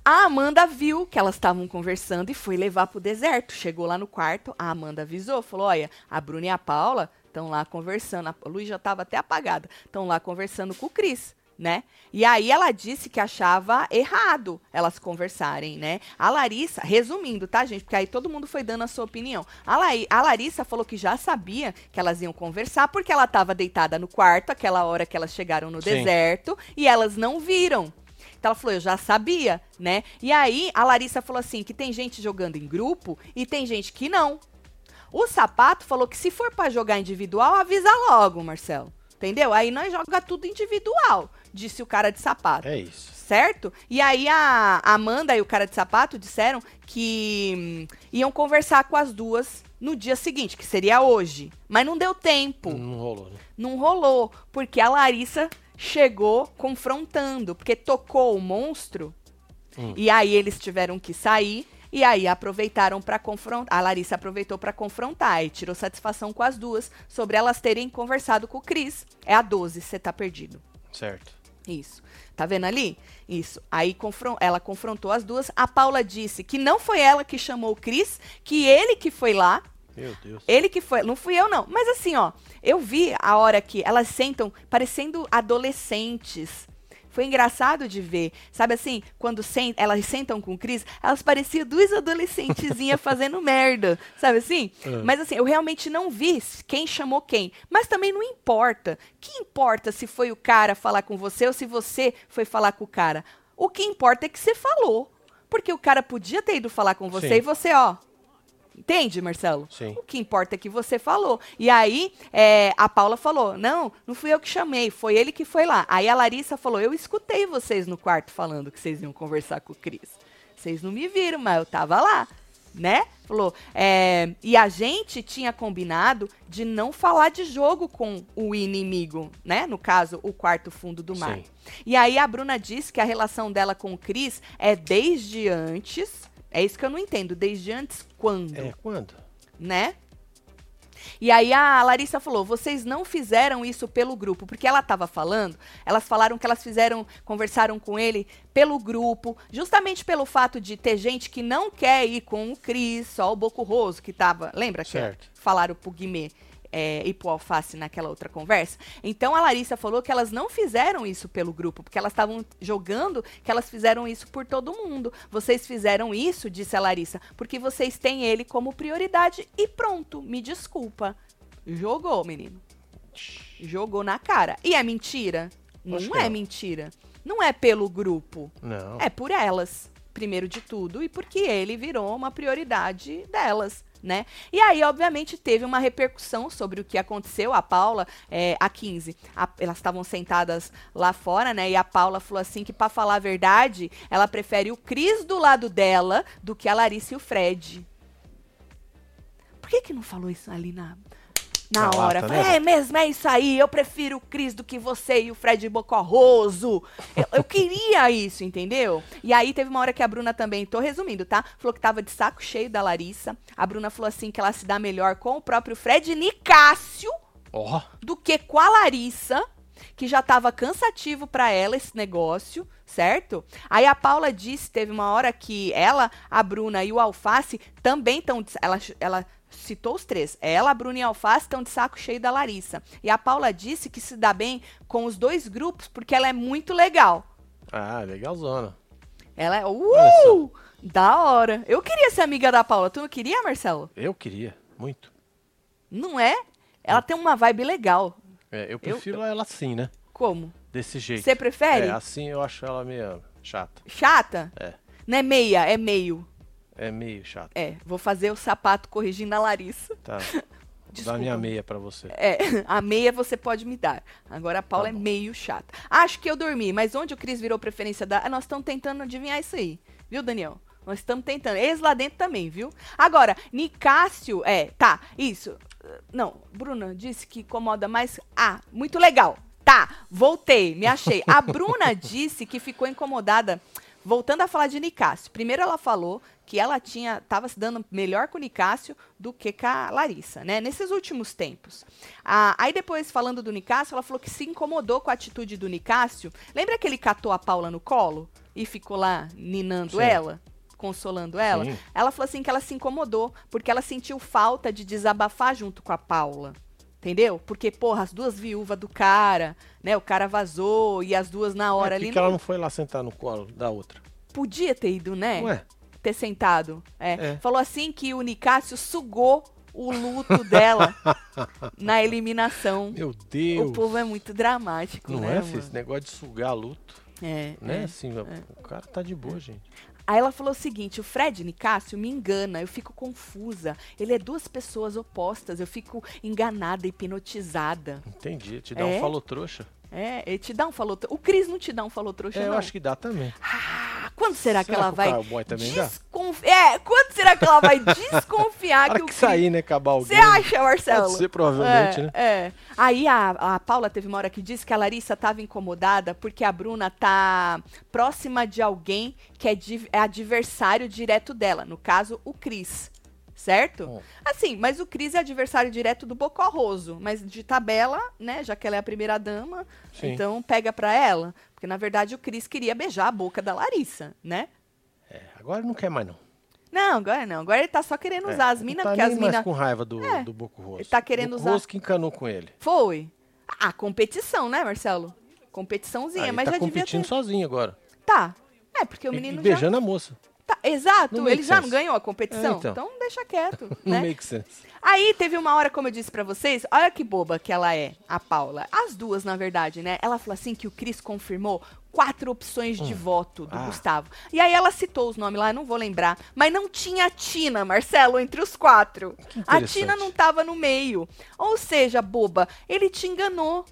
a Amanda viu que elas estavam conversando e foi levar pro deserto. Chegou lá no quarto, a Amanda avisou, falou: Olha, a Bruna e a Paula estão lá conversando. A luz já estava até apagada. Estão lá conversando com o Cris. Né? E aí ela disse que achava errado elas conversarem, né? A Larissa, resumindo, tá, gente? Porque aí todo mundo foi dando a sua opinião. A, La a Larissa falou que já sabia que elas iam conversar porque ela estava deitada no quarto aquela hora que elas chegaram no Sim. deserto e elas não viram. Então ela falou, eu já sabia, né? E aí a Larissa falou assim, que tem gente jogando em grupo e tem gente que não. O Sapato falou que se for para jogar individual, avisa logo, Marcelo. Entendeu? Aí nós joga tudo individual, disse o cara de sapato. É isso. Certo? E aí a Amanda e o cara de sapato disseram que hum, iam conversar com as duas no dia seguinte, que seria hoje. Mas não deu tempo. Não rolou, né? Não rolou, porque a Larissa chegou confrontando, porque tocou o monstro hum. e aí eles tiveram que sair. E aí aproveitaram para confrontar. A Larissa aproveitou para confrontar e tirou satisfação com as duas sobre elas terem conversado com o Cris. É a 12, você tá perdido. Certo. Isso. Tá vendo ali? Isso. Aí confron ela confrontou as duas. A Paula disse que não foi ela que chamou o Cris, que ele que foi lá meu Deus. Ele que foi, não fui eu não. Mas assim, ó, eu vi a hora que elas sentam parecendo adolescentes. Foi engraçado de ver. Sabe assim, quando sent, elas sentam com o Cris, elas pareciam duas adolescentezinhas fazendo merda. Sabe assim? É. Mas assim, eu realmente não vi quem chamou quem. Mas também não importa. Que importa se foi o cara falar com você ou se você foi falar com o cara? O que importa é que você falou. Porque o cara podia ter ido falar com você Sim. e você, ó, Entende, Marcelo? Sim. O que importa é que você falou. E aí, é, a Paula falou: não, não fui eu que chamei, foi ele que foi lá. Aí a Larissa falou: eu escutei vocês no quarto falando que vocês iam conversar com o Cris. Vocês não me viram, mas eu tava lá. Né? Falou. É, e a gente tinha combinado de não falar de jogo com o inimigo, né? No caso, o quarto fundo do mar. Sim. E aí a Bruna disse que a relação dela com o Cris é desde antes É isso que eu não entendo. Desde antes, quando? É, quando? Né? E aí a Larissa falou: vocês não fizeram isso pelo grupo, porque ela estava falando, elas falaram que elas fizeram, conversaram com ele pelo grupo, justamente pelo fato de ter gente que não quer ir com o Cris, só o Boco Roso que tava. Lembra que Certo. falaram pro Guimê? É, e pro Alface naquela outra conversa. Então a Larissa falou que elas não fizeram isso pelo grupo, porque elas estavam jogando que elas fizeram isso por todo mundo. Vocês fizeram isso, disse a Larissa, porque vocês têm ele como prioridade e pronto, me desculpa. Jogou, menino. Jogou na cara. E é mentira? Acho Não é mentira. Não é pelo grupo. Não. É por elas, primeiro de tudo, e porque ele virou uma prioridade delas. Né? E aí, obviamente, teve uma repercussão sobre o que aconteceu. A Paula, é, a 15, a- elas estavam sentadas lá fora, né? E a Paula falou assim que, pra falar a verdade, ela prefere o Cris do lado dela do que a Larissa e o Fred. Por que que não falou isso ali na, na Na hora? lata, né? é mesmo, é isso aí. Eu prefiro o Cris do que você e o Fred Bocorroso. Eu, eu queria isso, entendeu? E aí teve uma hora que a Bruna também, tô resumindo, tá? Falou que tava de saco cheio da Larissa. A Bruna falou assim que ela se dá melhor com o próprio Fred Nicásio Ó, do que com a Larissa, que já tava cansativo pra ela esse negócio, certo? Aí a Paula disse, teve uma hora que ela, a Bruna e o Alface também estão, ela, ela citou os três, ela, a Bruna e a Alface estão de saco cheio da Larissa. E a Paula disse que se dá bem com os dois grupos porque ela é muito legal. ah, legalzona. Ela é, uh, da hora. Eu queria ser amiga da Paula, tu não queria, Marcelo? Eu queria, muito. Não é? Ela tem uma vibe legal. É, eu prefiro ela assim, né? Como? Desse jeito. Você prefere? É, assim eu acho ela meio chata. Chata? É. Não é meia, é meio. É meio chata. É, vou fazer o sapato corrigindo a Larissa. Tá. Vou dar minha meia pra você. É, a meia você pode me dar. Agora a Paula Tá é meio chata. Acho que eu dormi, mas onde o Cris virou preferência da. Ah, Nós estamos tentando adivinhar isso aí. Viu, Daniel? Nós estamos tentando. Eles lá dentro também, viu? Agora, Nicásio. É, tá, isso. Não, Bruna disse que incomoda mais. Ah, muito legal. Tá, voltei, me achei. A Bruna disse que ficou incomodada. Voltando a falar de Nicásio. Primeiro ela falou que ela tinha tava se dando melhor com o Nicásio do que com a Larissa, né? Nesses últimos tempos. Ah, aí depois, falando do Nicásio, ela falou que se incomodou com a atitude do Nicásio. Lembra que ele catou a Paula no colo e ficou lá ninando Certo. ela? Consolando ela? Sim. Ela falou assim que ela se incomodou, porque ela sentiu falta de desabafar junto com a Paula. Entendeu? Porque, porra, as duas viúvas do cara, né? O cara vazou e as duas na hora é, ali. por que ela não foi lá sentar no colo da outra? Podia ter ido, né? Ué, Ter sentado. É. É. Falou assim que o Nicásio sugou o luto dela na eliminação. meu Deus. O povo é muito dramático, Não né? é, filho? Esse negócio de sugar luto. É, Né? é. Assim, o cara tá de boa, gente. Aí ela falou o seguinte: o Fred Nicásio me engana, eu fico confusa. Ele é duas pessoas opostas, eu fico enganada, hipnotizada. Entendi. Te dá É? um falou trouxa. É, ele te dá um falou. O Cris não te dá um falou trouxa, É, eu não. acho que dá também. Ah, quando será, que Será ela que vai. desconfi- É, quando será que ela vai desconfiar que o que sair, né, acabar o Você acha, Marcelo? Pode ser, provavelmente, é, né? É. Aí a, a Paula teve uma hora que disse que a Larissa estava incomodada porque a Bruna tá próxima de alguém que é, di- é adversário direto dela. No caso, o Cris. Certo? Assim, mas o Cris é adversário direto do Bocorroso. Mas de tabela, né? Já que ela é a primeira dama, Sim. então pega pra ela. Porque na verdade o Cris queria beijar a boca da Larissa, né? É, agora não quer mais, não. Não, agora não. Agora ele tá só querendo É, usar as minas, tá porque as nem mais minas. com raiva do, É, do Boco Rosso. ele tá querendo Boco usar- Rosso que encanou com ele. Foi. A competição, né, Marcelo? Competiçãozinha, Aí mas tá já devia competindo ter. sozinho agora. Tá. É, porque o E- menino e já. beijando a moça. Tá, exato, Não ele já não sense. ganhou a competição. É, então. então. deixa quieto, Não né? make sense. Aí teve uma hora, como eu disse pra vocês, olha que boba que ela é, a Paula. As duas, na verdade, né? Ela falou assim que o Cris confirmou quatro opções de voto do Ah. Gustavo. E aí ela citou os nomes lá, eu não vou lembrar. Mas não tinha a Tina, Marcelo, entre os quatro. A. Tina não tava no meio. Ou seja, boba, ele te enganou.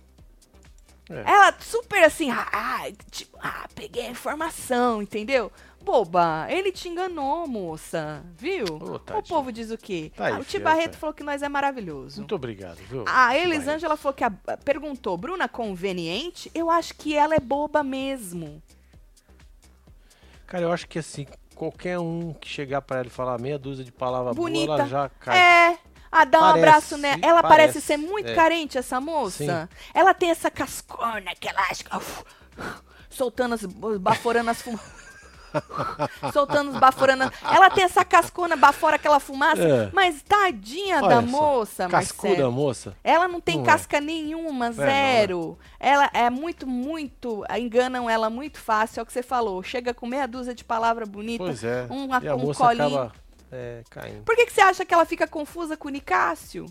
É. Ela super assim, ah, ah, tipo, ah, peguei a informação, entendeu? Boba, ele te enganou, moça, viu? Ô, o povo diz o quê? Tá aí, ah, o filha, Tibarreto tá. falou que nós é maravilhoso. Muito obrigado, viu? A? Elisângela falou que a- perguntou, Bruna conveniente? Eu acho que ela é boba mesmo. Cara, eu acho que assim, qualquer um que chegar pra ela e falar meia dúzia de palavras Bonita. ela já cai. É. Ah, dá um Parece, abraço nela. Ela parece, parece, ser muito é. carente, essa moça. Sim. Ela tem essa cascona que ela acha uf, soltando as. baforando as fumaças. soltando os baforando. Ela tem essa cascona, bafora aquela fumaça. É. Mas tadinha Olha da moça, Cascuda, Marcelo. moça. Ela não tem Não é. casca nenhuma, não, é. zero. Ela é muito, muito. Enganam ela muito fácil, é o que você falou. Chega com meia dúzia de palavra bonita. Pois é. um, e a um moça colinho. acaba é. Por que, que você acha que ela fica confusa com o Nicásio?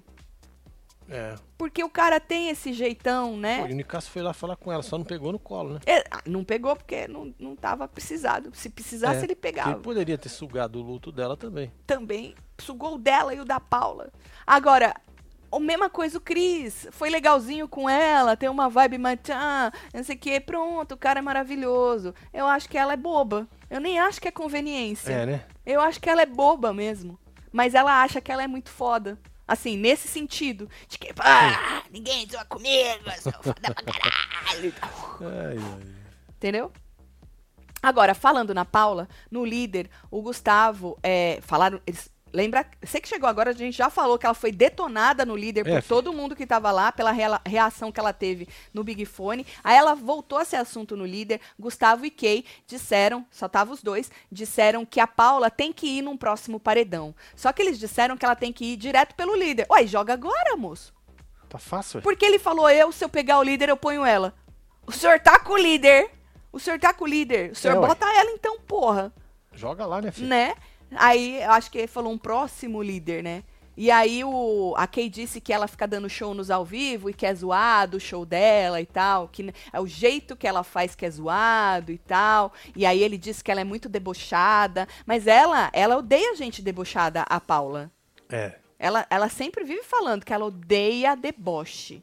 É. Porque o cara tem esse jeitão, Pô, né? e o Nicasso foi lá falar com ela, só não pegou no colo, né? É, ah, não pegou porque não, não tava precisado. Se precisasse, É, ele pegava. Ele poderia ter sugado o luto dela também. Também sugou o dela e o da Paula. Agora, a mesma coisa o Cris. Foi legalzinho com ela, tem uma vibe. Ah, não sei o que. Pronto, o cara é maravilhoso. Eu acho que ela é boba. Eu nem acho que é conveniência. É, né? Eu acho que ela é boba mesmo. Mas ela acha que ela é muito foda. Assim, nesse sentido. De que, ah, ninguém zoa comigo, eu sou foda pra caralho. Ai, ai. Entendeu? Agora, falando na Paula, no líder, o Gustavo, é, falaram. Eles, lembra? Você que chegou agora, a gente já falou que ela foi detonada no líder É, por todo mundo que tava lá, pela rea- reação que ela teve no Big Fone. Aí ela voltou a ser assunto no líder. Gustavo e Kay disseram, só tava os dois, disseram que a Paula tem que ir num próximo paredão. Só que eles disseram que ela tem que ir direto pelo líder. Ué, joga agora, moço. Tá fácil, ué. Porque ele falou, eu, se eu pegar o líder, eu ponho ela. O senhor tá com o líder. O senhor tá com o líder. O senhor É, ué. bota ela então, porra. Joga lá, né, filho? Né? Aí, eu acho que ele falou um próximo líder, né? E aí o, a Kay disse que ela fica dando show nos ao vivo e que é zoado o show dela e tal, que é o jeito que ela faz que é zoado e tal. E aí ele disse que ela é muito debochada, mas ela, ela odeia gente debochada, a Paula. É. Ela, ela sempre vive falando que ela odeia deboche.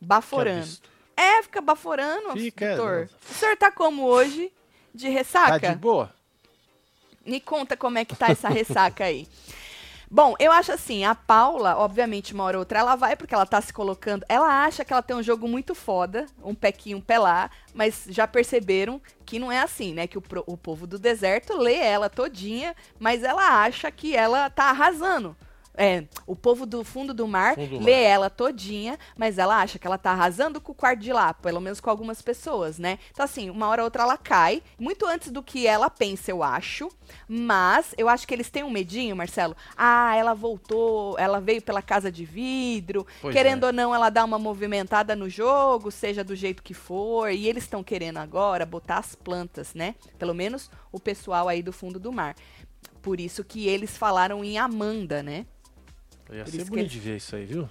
Baforando. É, fica baforando, Fica, não. O senhor tá como hoje? De Tá ressaca? de boa? Me conta como é que tá essa ressaca aí. Bom, eu acho assim, a Paula, obviamente, uma hora ou outra, ela vai porque ela tá se colocando. Ela acha que ela tem um jogo muito foda, um pequinho pelar, mas já perceberam que não é assim, né? Que o, o povo do deserto lê ela todinha, mas ela acha que ela tá arrasando. É, o povo do fundo do mar Fundo do lê mar. ela todinha, mas ela acha que ela tá arrasando com o quarto de lá, pelo menos com algumas pessoas, né? Então, assim, uma hora ou outra ela cai, muito antes do que ela pensa, eu acho. Mas eu acho que eles têm um medinho, Marcelo. Ah, ela voltou, ela veio pela casa de vidro. Pois querendo é. ou não, ela dá uma movimentada no jogo, seja do jeito que for. E eles estão querendo agora botar as plantas, né? Pelo menos o pessoal aí do fundo do mar. Por isso que eles falaram em Amanda, né? Ia Por ser bonito de ver isso aí, viu?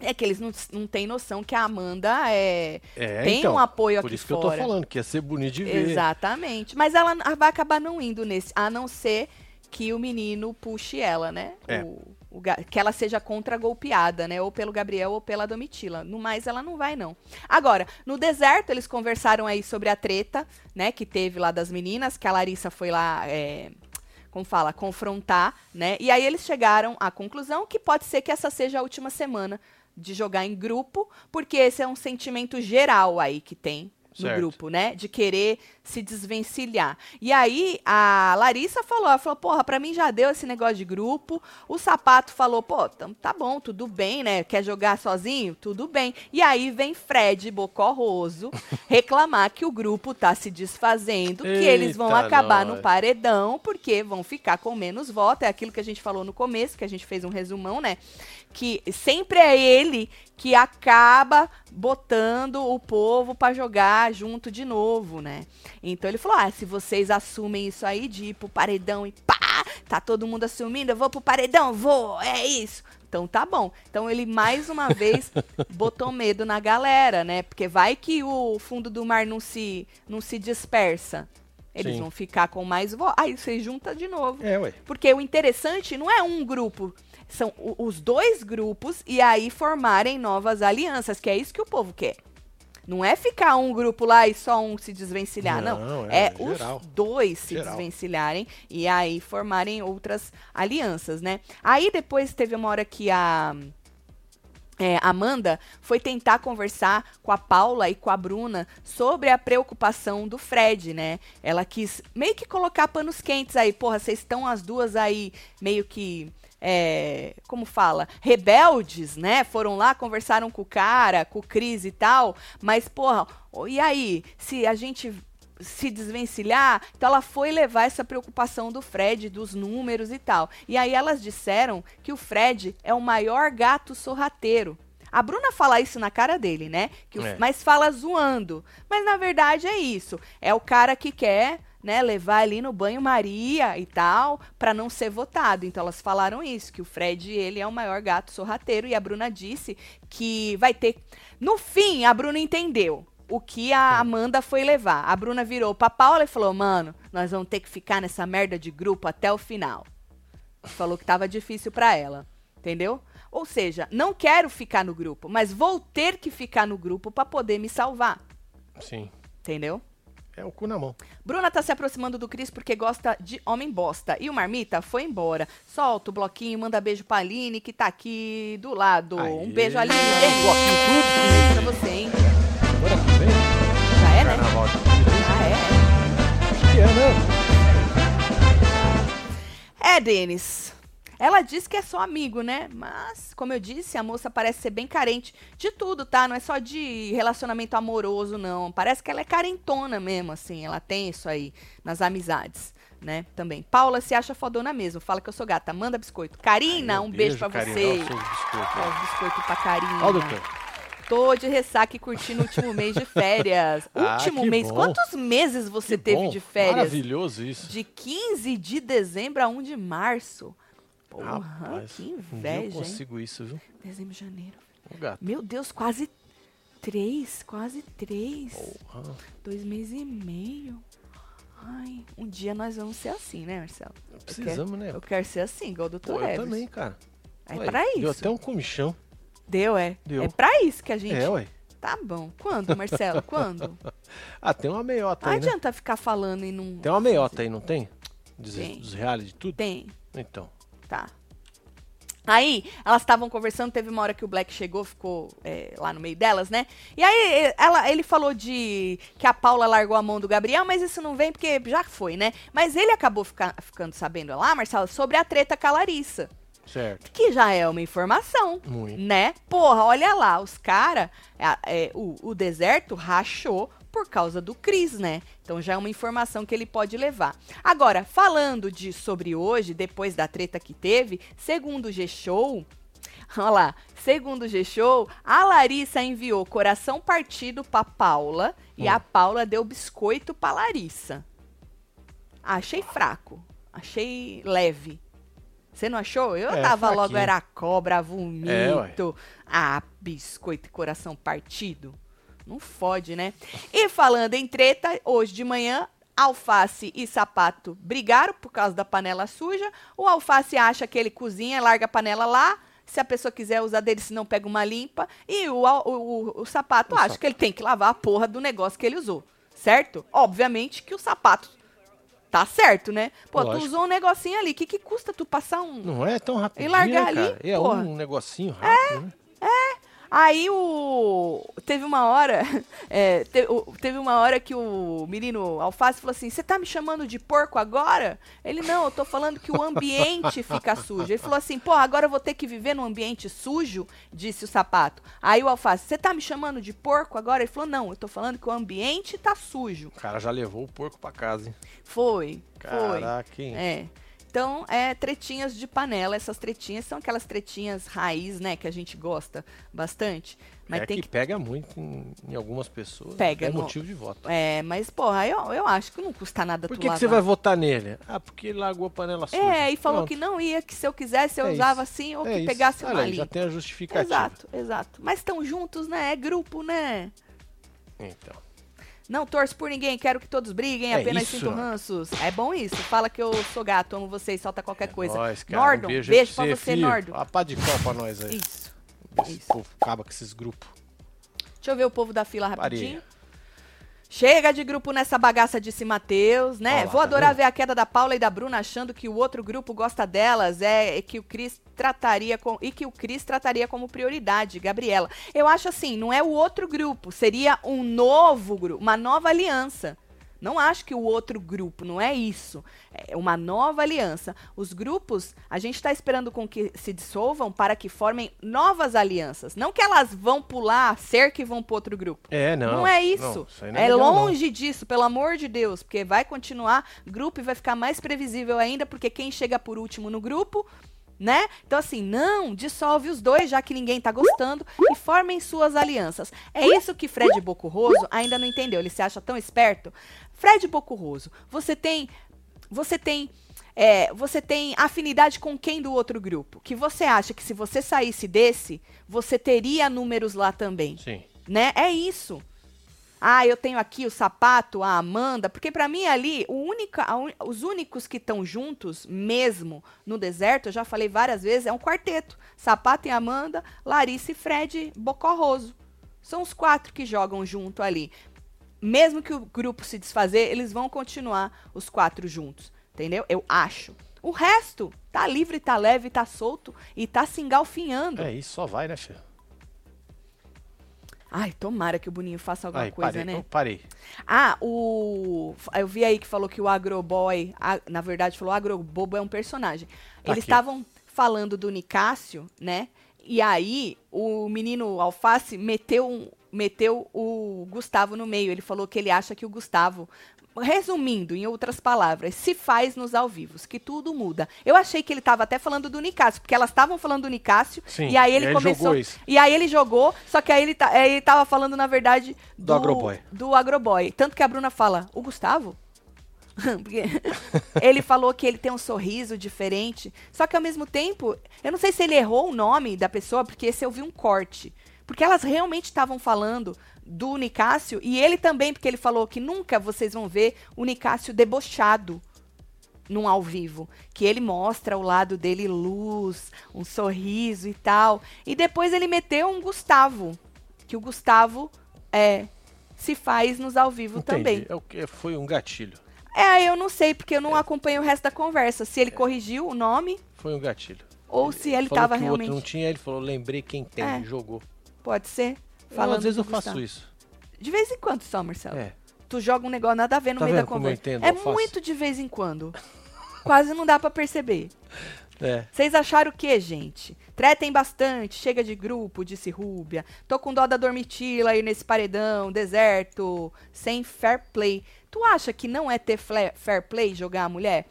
É que eles não, não têm noção que a Amanda é, É, tem então, um apoio Por aqui isso que fora. eu tô falando, que ia ser bonito de ver. Exatamente. Mas ela vai acabar não indo nesse, a não ser que o menino puxe ela, né? É. O- o que ela seja contra-golpeada, né? Ou pelo Gabriel ou pela Domitila. No mais, ela não vai, não. Agora, no deserto, eles conversaram aí sobre a treta, né? Que teve lá das meninas, que a Larissa foi lá. é, como fala, confrontar, né? E aí eles chegaram à conclusão que pode ser que essa seja a última semana de jogar em grupo, porque esse é um sentimento geral aí que tem no Certo. grupo, né? De querer se desvencilhar. E aí a Larissa falou, ela falou, porra, pra mim já deu esse negócio de grupo. O Sapato falou, pô, tá bom, tudo bem, né? Quer jogar sozinho? Tudo bem. E aí vem Fred Bocorroso reclamar que o grupo tá se desfazendo, que eles vão Eita, acabar nós. no paredão, porque vão ficar com menos voto. É aquilo que a gente falou no começo, que a gente fez um resumão, né? Que sempre é ele que acaba botando o povo pra jogar junto de novo, né? Então ele falou: ah, se vocês assumem isso aí de ir pro paredão e pá, tá todo mundo assumindo, eu vou pro paredão, vou, é isso. Então tá bom. Então ele mais uma vez botou medo na galera, né? Porque vai que o fundo do mar não se, não se dispersa. Eles Sim. vão ficar com mais. Aí você junta de novo. É, ué. Porque o interessante não é um grupo, são os dois grupos e aí formarem novas alianças, que é isso que o povo quer. Não é ficar um grupo lá e só um se desvencilhar, não. Não, É, é, os dois se Geral. desvencilharem e aí formarem outras alianças, né? Aí depois teve uma hora que a é, Amanda foi tentar conversar com a Paula e com a Bruna sobre a preocupação do Fred, né? Ela quis meio que colocar panos quentes aí. Porra, vocês estão as duas aí meio que. É, como fala? Rebeldes, né? Foram lá, conversaram com o cara, com o Cris e tal. Mas, porra, e aí? Se a gente se desvencilhar. Então ela foi levar essa preocupação do Fred, dos números e tal. E aí elas disseram que o Fred é o maior gato sorrateiro. A Bruna fala isso na cara dele, né? Que o, É. Mas fala zoando. Mas na verdade é isso. É o cara que quer, né, levar ali no banho-maria e tal, pra não ser votado. Então elas falaram isso, que o Fred, ele é o maior gato sorrateiro. E a Bruna disse que vai ter. No fim, a Bruna entendeu o que a Amanda foi levar. A Bruna virou pra Paula e falou: Mano, nós vamos ter que ficar nessa merda de grupo até o final. Falou que tava difícil pra ela. Entendeu? Ou seja, não quero ficar no grupo, mas vou ter que ficar no grupo pra poder me salvar. Sim. Entendeu? É o cu na mão. Bruna tá se aproximando do Cris porque gosta de homem bosta. E o Marmita foi embora. Solta o bloquinho, manda beijo pra Aline, que tá aqui do lado. Aê. Um beijo, Aline. Um bloquinho tudo. Beijo pra você, hein? Agora que vem. Já é, né? Carnaval Ah, é? Que é, né? É, Denis. Ela diz que é só amigo, né? Mas, como eu disse, a moça parece ser bem carente de tudo, tá? Não é só de relacionamento amoroso, não. Parece que ela é carentona mesmo, assim. Ela tem isso aí nas amizades, né? Também. Paula se acha fodona mesmo. Fala que eu sou gata. Manda biscoito. Karina, um beijo, pra Karina. você. Biscoitos. Ó, os biscoitos pra Karina. Ó, doutor. Tô de ressaca e curtindo o último mês de férias. Ah, último mês. bom. Quantos meses você Que teve bom. de férias? Maravilhoso isso. De 15 de dezembro a 1 de março. Porra, Rapaz, que um dia eu inveja, hein? consigo isso, viu? Dezembro, janeiro. Ô, gato. Meu Deus, quase três, quase três. Porra. Dois meses e meio. Ai, um dia nós vamos ser assim, né, Marcelo? Precisamos, né? Eu quero ser assim, igual o Pô, doutor eu também, cara. É Ué, pra Deu isso. até um comichão. Deu, é. Deu. É pra isso que a gente... É, ué. Tá bom. Quando, Marcelo? Quando? Ah, tem uma meiota Não aí, né? adianta ficar falando e não... Tem uma meiota aí, não tem? Dos, Tem. dos reality de tudo? Tem. Então. Tá. Aí, elas estavam conversando, teve uma hora que o Black chegou, ficou é, lá no meio delas, né? E aí, ela, ele falou de que a Paula largou a mão do Gabriel, mas isso não vem porque já foi, né? Mas ele acabou fica- ficando sabendo lá, Marcelo, sobre a treta com a Larissa. Certo. Que já é uma informação, Muito. né? Porra, olha lá, os caras, o, o deserto rachou por causa do Cris, né? Então já é uma informação que ele pode levar. Agora, falando de sobre hoje, depois da treta que teve, segundo o G-Show, olha lá, segundo o G-Show, a Larissa enviou coração partido pra Paula e Hum. a Paula deu biscoito pra Larissa. Achei fraco, achei leve. Você não achou? Eu É, tava logo, fraquinho. era cobra, É, ué. vomito. ah, biscoito e coração partido. Não fode, né? E falando em treta, hoje de manhã, Alface e Sapato brigaram por causa da panela suja. O Alface acha que ele cozinha, larga a panela lá. Se a pessoa quiser usar dele, se não pega uma limpa. E o, o, o- o Sapato O acha Sapato. que ele tem que lavar a porra do negócio que ele usou. Certo? Obviamente que o Sapato tá certo, né? Pô, tu Lógico. usou um negocinho ali. O que, que custa tu passar um, Não é tão rápido. E largar ali, cara. É porra. um negocinho rápido, né? Aí o. Teve uma hora. é, te- o- teve uma hora que o menino Alface falou assim: Você tá me chamando de porco agora? Ele, não, eu tô falando que o ambiente fica sujo. Ele falou assim: Pô, agora eu vou ter que viver num ambiente sujo? Disse o sapato. Aí o Alface: Você tá me chamando de porco agora? Ele falou: Não, eu tô falando que o ambiente tá sujo. O cara já levou o porco pra casa, hein? Foi. Foi. Caraca, hein? É. Então, é tretinhas de panela. Essas tretinhas são aquelas tretinhas raiz, né? Que a gente gosta bastante. Mas é tem que, que pega muito em, em algumas pessoas. Pega, É no- motivo de voto. É, mas, porra, eu, eu acho que não custa nada Por que, que você vai votar nele? Ah, porque ele largou a panela suja. É, e falou Pronto. que não ia, que se eu quisesse eu É usava isso. assim, ou É que isso. pegasse Olha uma aí, já limpa. tem a justificativa. Exato, exato. Mas estão juntos, né? É grupo, né? Então. Não torço por ninguém, quero que todos briguem, É apenas isso, sinto ranços. É bom isso. Fala que eu sou gato, amo vocês, solta qualquer coisa. Nós, cara. Nordon, um beijo, beijo pra você, filho. Nordon. A pá de cal pra nós aí. Isso. Esse isso. povo acaba com esses grupos. Deixa eu ver o povo da fila rapidinho. Chega de grupo nessa bagaça, disse Matheus, né? Vou adorar ver a queda da Paula e da Bruna achando que o outro grupo gosta delas, é e que o Cris trataria com e que o Cris trataria como prioridade, Gabriela. Eu acho assim, não é o outro grupo, seria um novo grupo, uma nova aliança. Não acho que o outro grupo, não é isso. É uma nova aliança. Os grupos, a gente está esperando com que se dissolvam para que formem novas alianças. Não que elas vão pular a cerca e vão para outro grupo. É, não. Não, é isso. Não, isso não é legal, não. longe disso, pelo amor de Deus, porque vai continuar grupo e vai ficar mais previsível ainda, porque quem chega por último no grupo, né? Então assim, não, dissolve os dois, já que ninguém tá gostando, e formem suas alianças. É isso que Fred Bocurroso ainda não entendeu. Ele se acha tão esperto. Fred Bocurroso, você tem você tem é, você tem afinidade com quem do outro grupo? Que você acha que se você saísse desse, você teria números lá também? Sim. né? É isso. Ah, eu tenho aqui o sapato, a Amanda, porque pra mim ali, o única, a os únicos que estão juntos mesmo no deserto, eu já falei várias vezes, é um quarteto. Sapato e Amanda, Larissa e Fred Bocorroso. São os quatro que jogam junto ali. Mesmo que o grupo se desfazer, eles vão continuar os quatro juntos, entendeu? Eu acho. O resto tá livre, tá leve, tá solto e tá se engalfinhando. É isso, só vai, né, filho? Ai, tomara que o Boninho faça alguma Aí, coisa, parei. né? Eu parei. Ah, o. Eu vi aí que falou que o Agroboy. a- Na verdade, falou Agrobobo é um personagem. Tá Eles estavam falando do Nicásio, né? E aí, o menino Alface meteu, um- meteu o Gustavo no meio. Ele falou que ele acha que o Gustavo. Resumindo, em outras palavras, se faz nos ao vivos, que tudo muda. Eu achei que ele estava até falando do Nicásio, porque elas estavam falando do Nicásio, Sim, e aí ele e ele começou. E aí ele jogou, só que aí ele, tá, aí ele tava falando, na verdade, Do Agroboy. do Agroboy. Tanto que a Bruna fala, o Gustavo? Ele falou que ele tem um sorriso diferente. Só que ao mesmo tempo, eu não sei se ele errou o nome da pessoa, porque esse eu vi um corte. Porque elas realmente estavam falando do Nicásio, e ele também, porque ele falou que nunca vocês vão ver o Nicásio debochado num ao vivo, que ele mostra o lado dele luz, um sorriso e tal. E depois ele meteu um Gustavo, que o Gustavo é se faz nos ao vivo Entendi. também. É o que foi um gatilho. É, eu não sei, porque eu não acompanho o resto da conversa. Se ele corrigiu o nome Foi um gatilho. ou se ele falou tava que o realmente. outro não tinha, ele falou, lembrei quem tem, É. jogou. Pode ser. Eu, Falando às vezes eu faço isso. De vez em quando só, Marcelo. É. Tu joga um negócio nada a ver no Tá meio da eu conversa. entendo é muito de vez em quando. Quase não dá pra perceber. É. Vocês acharam o que, gente? Tretem bastante, chega de grupo, disse Rúbia. Tô com dó da dormitila aí nesse paredão, deserto, sem fair play. Tu acha que não é ter fair play jogar a mulher?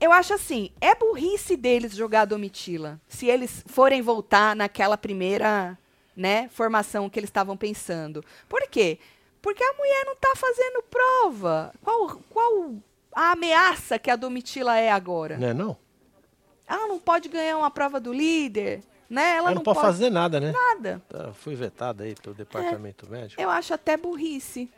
Eu acho assim, é burrice deles jogar a domitila. Se eles forem voltar naquela primeira, né, formação que eles estavam pensando. Por quê? Porque a mulher não tá fazendo prova. Qual, qual a ameaça que a domitila é agora? Não é não? Ela não pode ganhar uma prova do líder, né? Ela Ela não, pode fazer nada, né? nada. Tá, Fui vetada aí pelo departamento médico. Eu acho até burrice.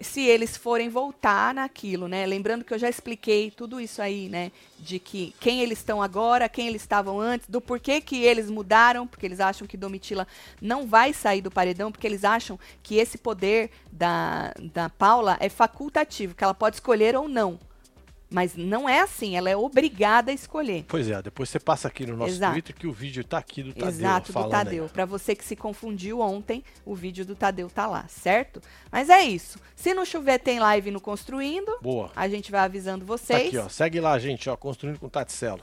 Se eles forem voltar naquilo, né? Lembrando que eu já expliquei tudo isso aí, né? De que quem eles estão agora, quem eles estavam antes, do porquê que eles mudaram, porque eles acham que Domitila não vai sair do paredão, porque eles acham que esse poder da, da Paula é facultativo, que ela pode escolher ou não. Mas não é assim, ela é obrigada a escolher. Pois é, depois você passa aqui no nosso Exato. Twitter que o vídeo tá aqui do Tadeu Exato, do Tadeu. Pra você que se confundiu ontem, o vídeo do Tadeu tá lá, certo? Mas é isso. Se não chover, tem live no Construindo. Boa. A gente vai avisando Tá vocês. aqui, ó. Segue lá, gente, ó. Construindo com Taticelo.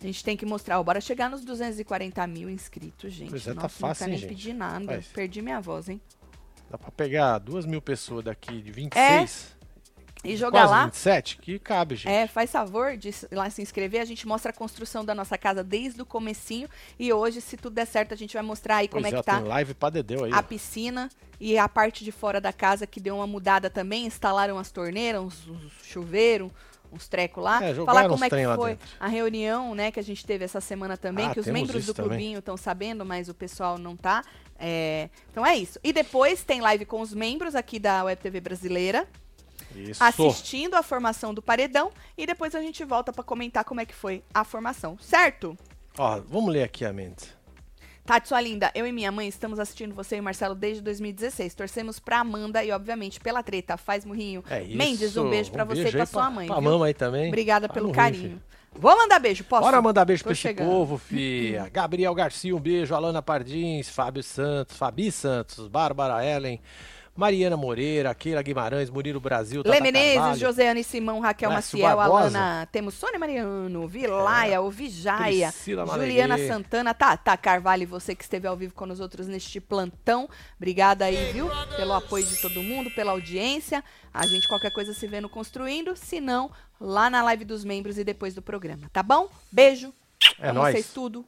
A gente tem que mostrar. Ó, bora chegar nos 240 mil inscritos, gente. Pois é, tá Nossa, fácil, não hein, quero nem gente? pedir nada. Faz. Perdi minha voz, hein? Dá pra pegar duas mil pessoas daqui de 26. E jogar quase lá. 27, que cabe, gente. É, faz favor de lá se inscrever. A gente mostra a construção da nossa casa desde o comecinho. E hoje, se tudo der certo, a gente vai mostrar aí pois como é é, que tá live pra Dedeu aí. a piscina e a parte de fora da casa que deu uma mudada também. Instalaram as torneiras, uns, uns chuveiro, uns trecos lá. É, Falar como é que foi a reunião, né, que a gente teve essa semana também, Ah, que os membros do clubinho estão sabendo, mas o pessoal não tá. É, Então é isso. E depois tem live com os membros aqui da Web TV Brasileira, Isso. assistindo a formação do paredão. E depois a gente volta para comentar como é que foi a formação, certo? Ó, vamos ler aqui a mente. Tati, sua linda, eu e minha mãe estamos assistindo você e o Marcelo desde 2016. Torcemos pra Amanda e, obviamente, pela treta. Faz murrinho. É isso. Mendes, um beijo pra você e pra aí sua mãe. Pra viu? mamãe também. Obrigada Tá pelo carinho. Vou mandar beijo, posso? Bora mandar beijo Tô pra esse chegando. povo, fia. Gabriel Garcia, um beijo. Alana Pardins, Fábio Santos, Fabi Santos, Bárbara Ellen, Mariana Moreira, Keila Guimarães, Murilo Brasil, Tata Lê Menezes, Carvalho. Josiane Simão, Raquel Lécio Maciel, Barbosa. Alana, temos Sônia Mariano, Vilaia, o Vijaia, Priscila Juliana. Santana, Tata Carvalho, e você que esteve ao vivo com nós outros neste plantão. Obrigada aí, viu? Pelo apoio de todo mundo, pela audiência. A gente qualquer coisa se vê no Construindo, se não, lá na live dos membros e depois do programa, tá bom? Beijo. É Amo nóis. vocês tudo.